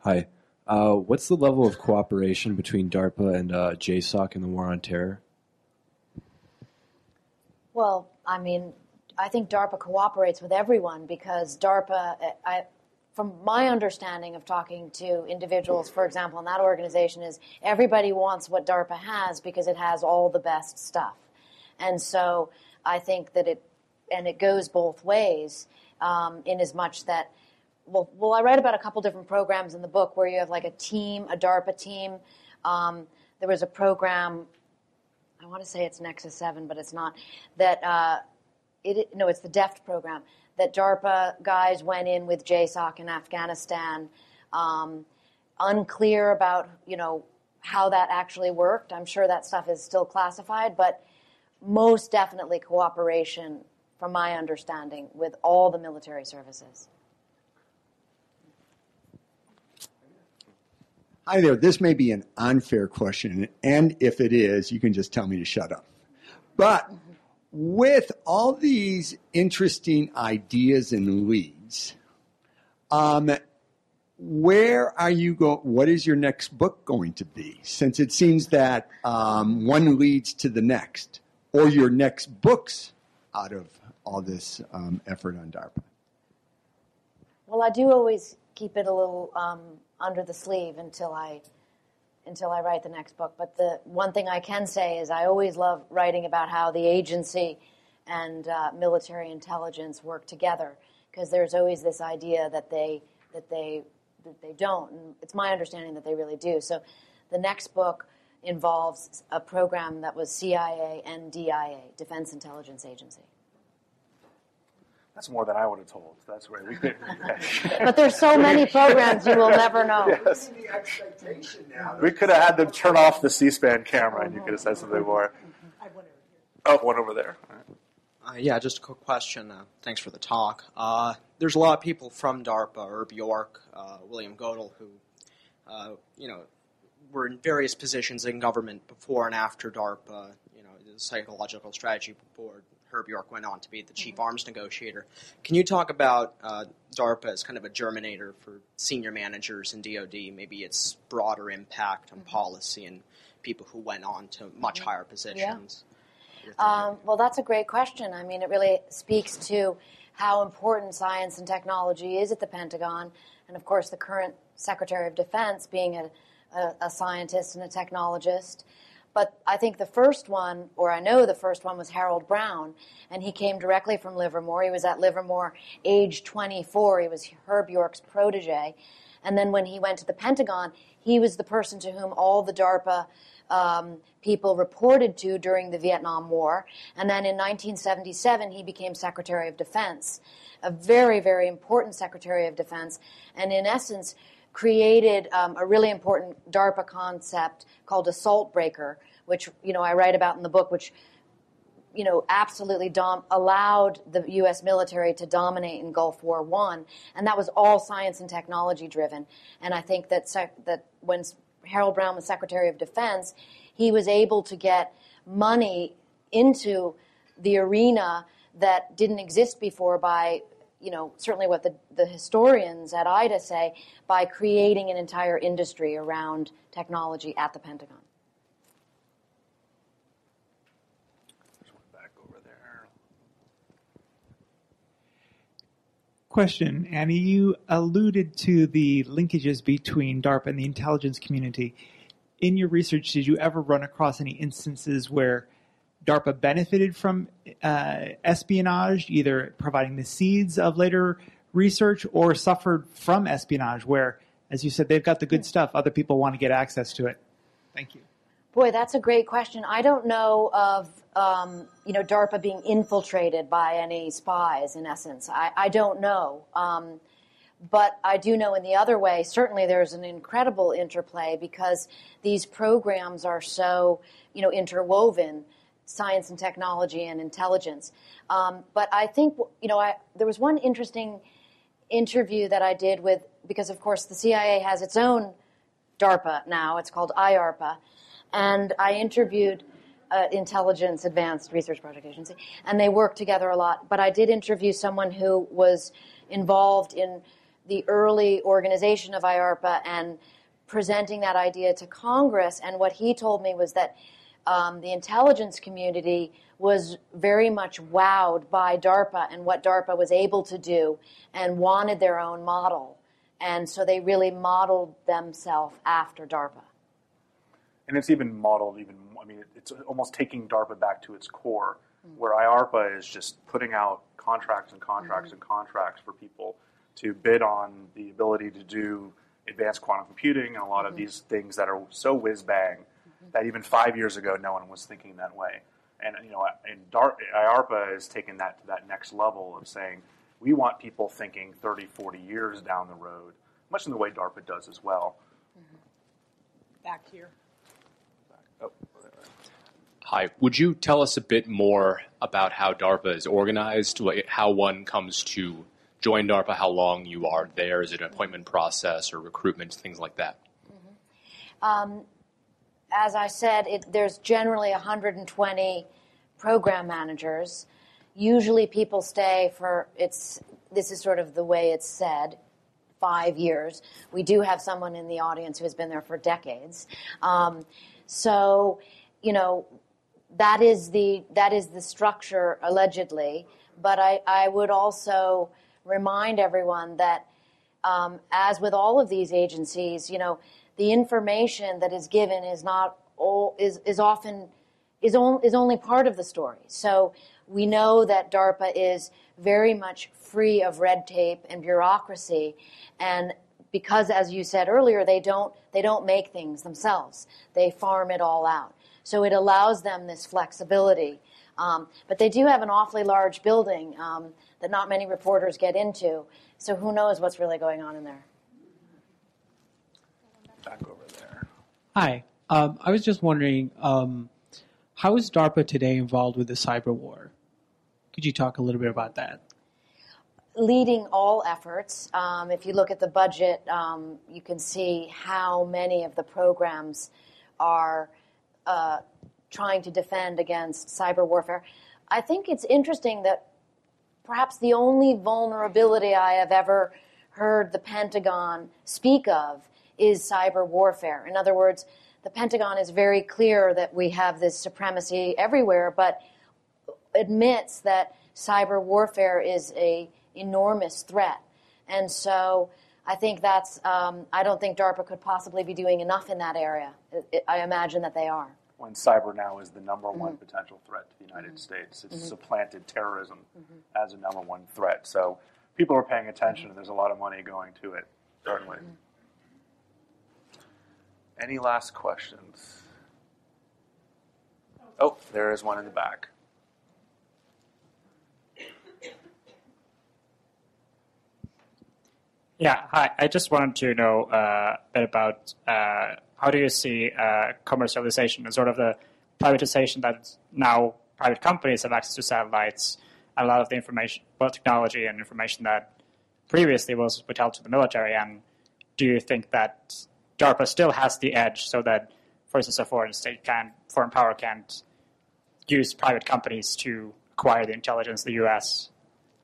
Hi. Uh, what's the level of cooperation between DARPA and uh, JSOC in the war on terror? Well, I mean, I think DARPA cooperates with everyone because DARPA, I, from my understanding of talking to individuals, for example, in that organization, is everybody wants what DARPA has because it has all the best stuff. And so I think that it, and it goes both ways um, in as much that, well, well, I write about a couple different programs in the book where you have like a team, a DARPA team. Um, there was a program, I want to say it's Nexus 7, but it's not, that, uh, it, no, it's the DEFT program, that DARPA guys went in with JSOC in Afghanistan, um, unclear about, you know, how that actually worked. I'm sure that stuff is still classified, but most definitely cooperation, from my understanding, with all the military services. Hi there. This may be an unfair question, and if it is, you can just tell me to shut up. But with all these interesting ideas and leads, um, where are you going? What is your next book going to be? Since it seems that um, one leads to the next, or your next books out of all this um, effort on DARPA. Well, I do always keep it a little um, under the sleeve until I until I write the next book. But the one thing I can say is I always love writing about how the agency and uh, military intelligence work together because there's always this idea that they that they that they don't. And it's my understanding that they really do. So the next book involves a program that was CIA and DIA, Defense Intelligence Agency. That's more than I would have told. That's great. We could, but there's so many programs you will never know. Yes. We could have had them turn off the C-SPAN camera, and you could have said something more. Oh, one over there. Uh, yeah, just a quick question. Uh, thanks for the talk. Uh, there's a lot of people from DARPA, Herb York, uh, William Godel, who, uh, you know, were in various positions in government before and after DARPA. You know, the Psychological Strategy Board Herb York went on to be the chief mm-hmm. arms negotiator. Can you talk about uh, DARPA as kind of a germinator for senior managers in DoD, maybe its broader impact on mm-hmm. policy and people who went on to much mm-hmm. higher positions? Yeah. Um, well, that's a great question. I mean, it really speaks to how important science and technology is at the Pentagon, and of course, the current Secretary of Defense being a, a, a scientist and a technologist. But I think the first one, or I know the first one, was Harold Brown, and he came directly from Livermore. He was at Livermore age 24. He was Herb York's protege. And then when he went to the Pentagon, he was the person to whom all the DARPA um, people reported to during the Vietnam War. And then in 1977, he became Secretary of Defense, a very, very important Secretary of Defense. And in essence, created um, a really important DARPA concept called assault breaker, which you know I write about in the book, which you know absolutely dom- allowed the U.S. military to dominate in Gulf War One, and that was all science and technology driven. And I think that sec- that when Harold Brown was Secretary of Defense, he was able to get money into the arena that didn't exist before by you know, certainly what the, the historians at IDA say, by creating an entire industry around technology at the Pentagon. Question, Annie. You alluded to the linkages between DARPA and the intelligence community. In your research, did you ever run across any instances where DARPA benefited from uh, espionage, either providing the seeds of later research or suffered from espionage, where, as you said, they've got the good stuff, other people want to get access to it? Thank you. Boy, that's a great question. I don't know of um, you know DARPA being infiltrated by any spies. In essence, I, I don't know. Um, but I do know in the other way, certainly there's an incredible interplay because these programs are so, you know, interwoven, science and technology and intelligence. Um, but I think, you know, I, there was one interesting interview that I did with, because of course the CIA has its own DARPA now, it's called IARPA, and I interviewed uh, Intelligence Advanced Research Project Agency, and they work together a lot. But I did interview someone who was involved in the early organization of IARPA and presenting that idea to Congress. And what he told me was that um, the intelligence community was very much wowed by DARPA and what DARPA was able to do and wanted their own model. And so they really modeled themselves after DARPA. And it's even modeled, even, I mean, it's almost taking DARPA back to its core, mm-hmm. where IARPA is just putting out contracts and contracts mm-hmm. and contracts for people to bid on the ability to do advanced quantum computing and a lot of mm-hmm. these things that are so whiz bang mm-hmm. that even five years ago no one was thinking that way. And you know, and DAR- IARPA is taking that to that next level of saying we want people thinking 30, 40 years down the road, much in the way DARPA does as well. Mm-hmm. Back here. Hi. Would you tell us a bit more about how DARPA is organized, how one comes to join DARPA, how long you are there? Is it an appointment process or recruitment, things like that? Mm-hmm. Um, as I said, it, there's generally 120 program managers. Usually, people stay for it's. This is sort of the way it's said. Five years. We do have someone in the audience who has been there for decades. Um, so, you know, that is the that is the structure allegedly. But I, I would also remind everyone that, um, as with all of these agencies, you know, the information that is given is not all, is is often is on, is only part of the story. So we know that DARPA is very much free of red tape and bureaucracy, and because, as you said earlier, they don't they don't make things themselves. They farm it all out. So it allows them this flexibility. Um, but they do have an awfully large building um, that not many reporters get into. So who knows what's really going on in there? Back over there. Hi. Um, I was just wondering, um, how is DARPA today involved with the cyber war? Could you talk a little bit about that? Leading all efforts. Um, if you look at the budget, um, you can see how many of the programs are uh, trying to defend against cyber warfare. I think it's interesting that perhaps the only vulnerability I have ever heard the Pentagon speak of is cyber warfare. In other words, the Pentagon is very clear that we have this supremacy everywhere, but admits that cyber warfare is a enormous threat. And so I think that's, um, I don't think DARPA could possibly be doing enough in that area. I imagine that they are when cyber now is the number one mm-hmm. potential threat to the United mm-hmm. States. It's mm-hmm. supplanted terrorism mm-hmm. as a number one threat. So people are paying attention, and there's a lot of money going to it, certainly. Mm-hmm. Any last questions? Oh, there is one in the back. Yeah, hi. I just wanted to know uh, a bit about uh, how do you see uh, commercialization and sort of the privatization that now private companies have access to satellites and a lot of the information, well, technology and information that previously was withheld to the military? And do you think that DARPA still has the edge so that, for instance, a foreign state can, foreign power can't use private companies to acquire the intelligence the U.S.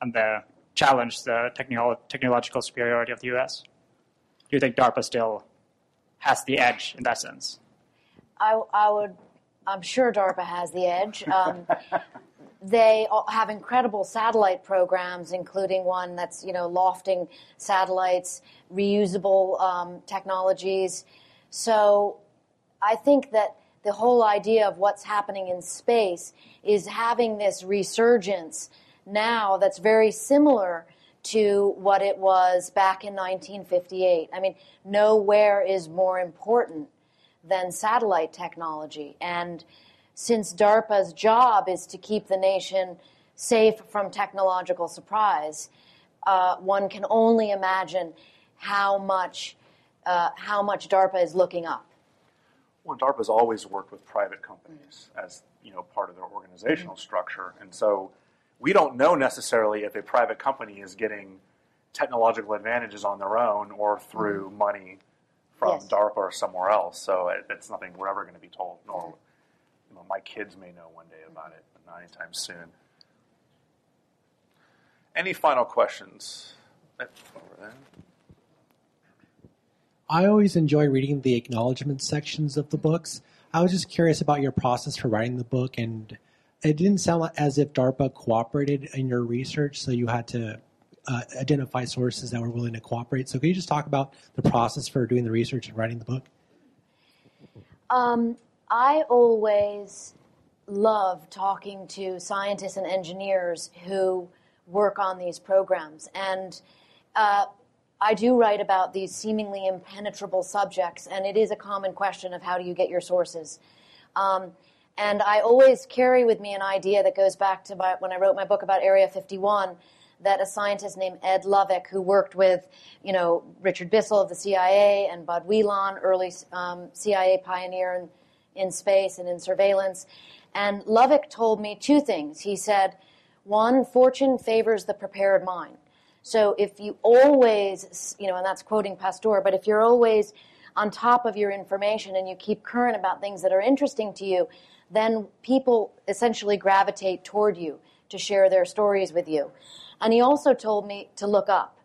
and the challenge the technolo- technological superiority of the U.S.? Do you think DARPA still has the edge in that sense? I, I would. I'm sure DARPA has the edge. Um, they have incredible satellite programs, including one that's you know lofting satellites, reusable um, technologies. So I think that the whole idea of what's happening in space is having this resurgence now that's very similar to what it was back in 1958. I mean, nowhere is more important than satellite technology. And since DARPA's job is to keep the nation safe from technological surprise, uh, one can only imagine how much uh, how much DARPA is looking up. Well, DARPA's always worked with private companies as you know part of their organizational mm-hmm. structure, and so we don't know necessarily if a private company is getting technological advantages on their own or through mm-hmm. money from yes. DARPA or somewhere else. So it, it's nothing we're ever going to be told, nor you know, my kids may know one day about it, but not anytime soon. Any final questions? Over there. I always enjoy reading the acknowledgement sections of the books. I was just curious about your process for writing the book, and it didn't sound as if DARPA cooperated in your research, so you had to uh, identify sources that were willing to cooperate. So, can you just talk about the process for doing the research and writing the book? Um, I always love talking to scientists and engineers who work on these programs. And uh, I do write about these seemingly impenetrable subjects, and it is a common question of how do you get your sources. Um, and I always carry with me an idea that goes back to my, when I wrote my book about Area 51 that a scientist named Ed Lovick, who worked with, you know, Richard Bissell of the CIA and Bud Wheelon, early um, CIA pioneer in, in space and in surveillance, and Lovick told me two things. He said, one, fortune favors the prepared mind. So if you always, you know, and that's quoting Pasteur, but if you're always on top of your information and you keep current about things that are interesting to you, then people essentially gravitate toward you to share their stories with you. And he also told me to look up.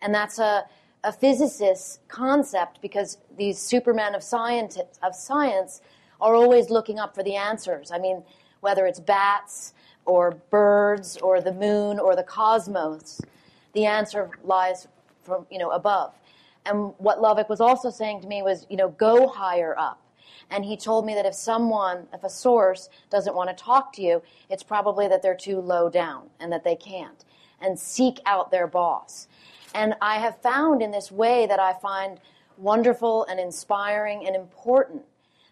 And that's a, a physicist's concept because these supermen of science, of science are always looking up for the answers. I mean, whether it's bats or birds or the moon or the cosmos, the answer lies from, you know, above. And what Lovick was also saying to me was, you know, go higher up. And he told me that if someone, if a source doesn't want to talk to you, it's probably that they're too low down and that they can't. And seek out their boss. And I have found in this way that I find wonderful and inspiring and important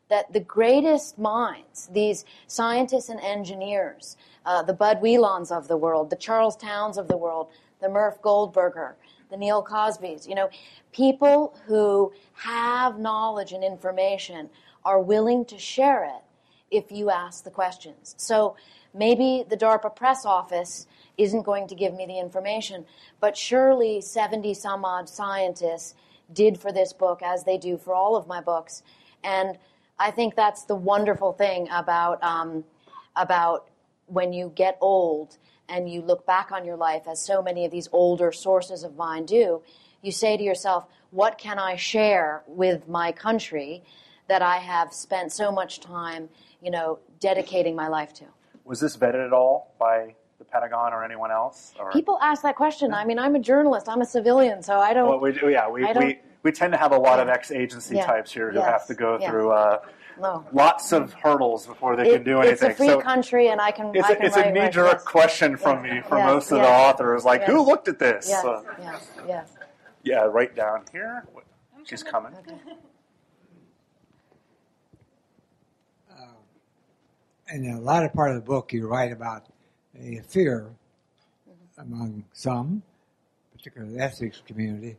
that the greatest minds, these scientists and engineers, uh, the Bud Wheelons of the world, the Charles Townes of the world, the Murph Goldberger, the Neale Cosbys, you know, people who have knowledge and information are willing to share it if you ask the questions. So maybe the DARPA press office isn't going to give me the information, but surely 70 some odd scientists did for this book as they do for all of my books. And I think that's the wonderful thing about um, about when you get old and you look back on your life, as so many of these older sources of mine do. You say to yourself, "What can I share with my country that I have spent so much time, you know, dedicating my life to?" Was this vetted at all by the Pentagon or anyone else? Or? People ask that question. I mean, I'm a journalist. I'm a civilian, so I don't. Well, we, yeah, we, we, we tend to have a lot of ex-agency Yeah. types here who Yes. have to go Yeah. through uh, No. lots of hurdles before they It- can do anything. It's a free so country, and I can. it's I a, can it's write a knee-jerk question from me for Yes, most of yes, the authors, like, yes. who looked at this? Yes, Uh, yes, yes. yeah, right down here. She's coming. In the latter part of the book, you write about a fear among some, particularly the ethics community,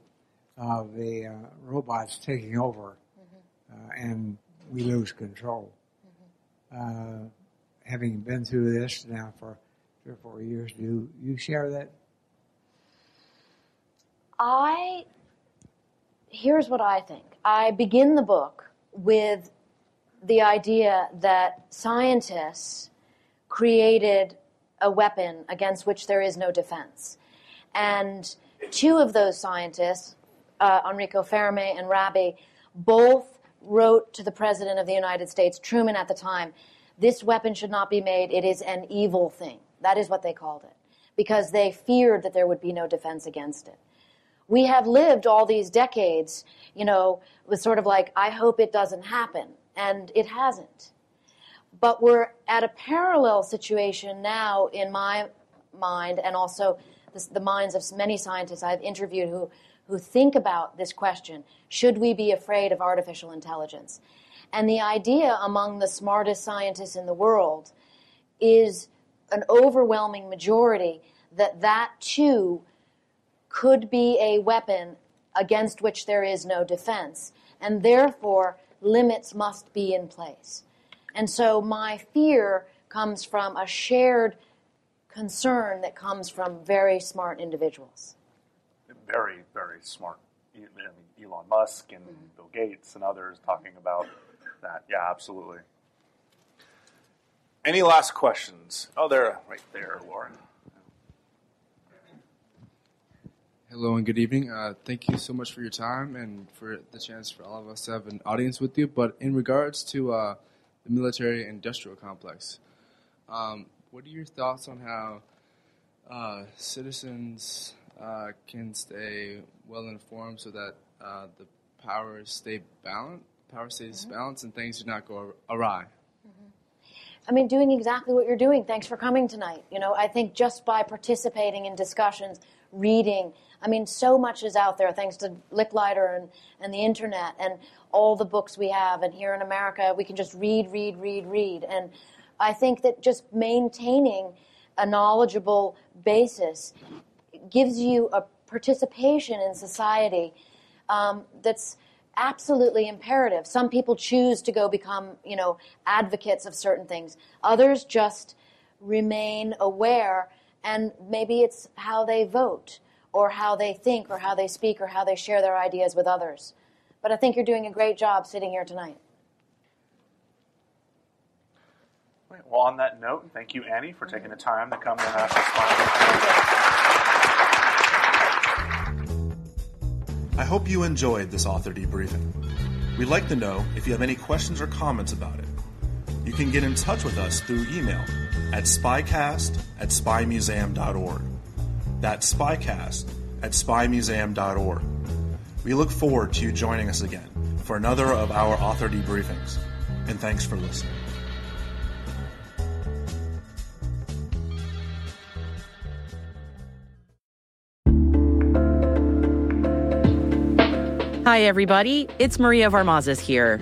of the uh, robots taking over uh, and we lose control. Uh, having been through this now for three or four years, do you share that? I here's what I think. I begin the book with the idea that scientists created a weapon against which there is no defense. And two of those scientists, uh, Enrico Fermi and Rabi, both wrote to the President of the United States, Truman at the time, this weapon should not be made. It is an evil thing. That is what they called it. Because they feared that there would be no defense against it we have lived all these decades, you know, with sort of like, I hope it doesn't happen. And it hasn't. But we're at a parallel situation now in my mind and also the, minds of many scientists I've interviewed who, who think about this question should we be afraid of artificial intelligence? And the idea among the smartest scientists in the world is an overwhelming majority that that too could be a weapon against which there is no defense, and therefore limits must be in place. And so my fear comes from a shared concern that comes from very smart individuals. Very, very smart. I mean, Elon Musk and mm-hmm. Bill Gates and others talking about that. Yeah, absolutely. Any last questions? Oh, there, right there, Laura. Hello and good evening. Uh, thank you so much for your time and for the chance for all of us to have an audience with you. But in regards to uh, the military industrial complex. Um, what are your thoughts on how uh, citizens uh, can stay well informed so that uh, the powers stay balanced, power stays mm-hmm. balanced, and things do not go awry? I mean, doing exactly what you're doing. Thanks for coming tonight. You know, I think just by participating in discussions, reading, I mean, so much is out there thanks to Licklider and, and the internet and all the books we have. And here in America, we can just read, read, read, read. And I think that just maintaining a knowledgeable basis gives you a participation in society um, that's absolutely imperative. Some people choose to go become, you know, advocates of certain things. Others just remain aware, and maybe it's how they vote, or how they think, or how they speak, or how they share their ideas with others. But I think you're doing a great job sitting here tonight. Well, on that note, thank you, Annie, for taking the time to come to National Spine. I hope you enjoyed this author debriefing. We'd like to know if you have any questions or comments about it. You can get in touch with us through email at spycast at spymuseum.org. That's spycast at spymuseum.org. We look forward to you joining us again for another of our author debriefings. And thanks for listening. Hi, everybody. It's Maria Varmazes here,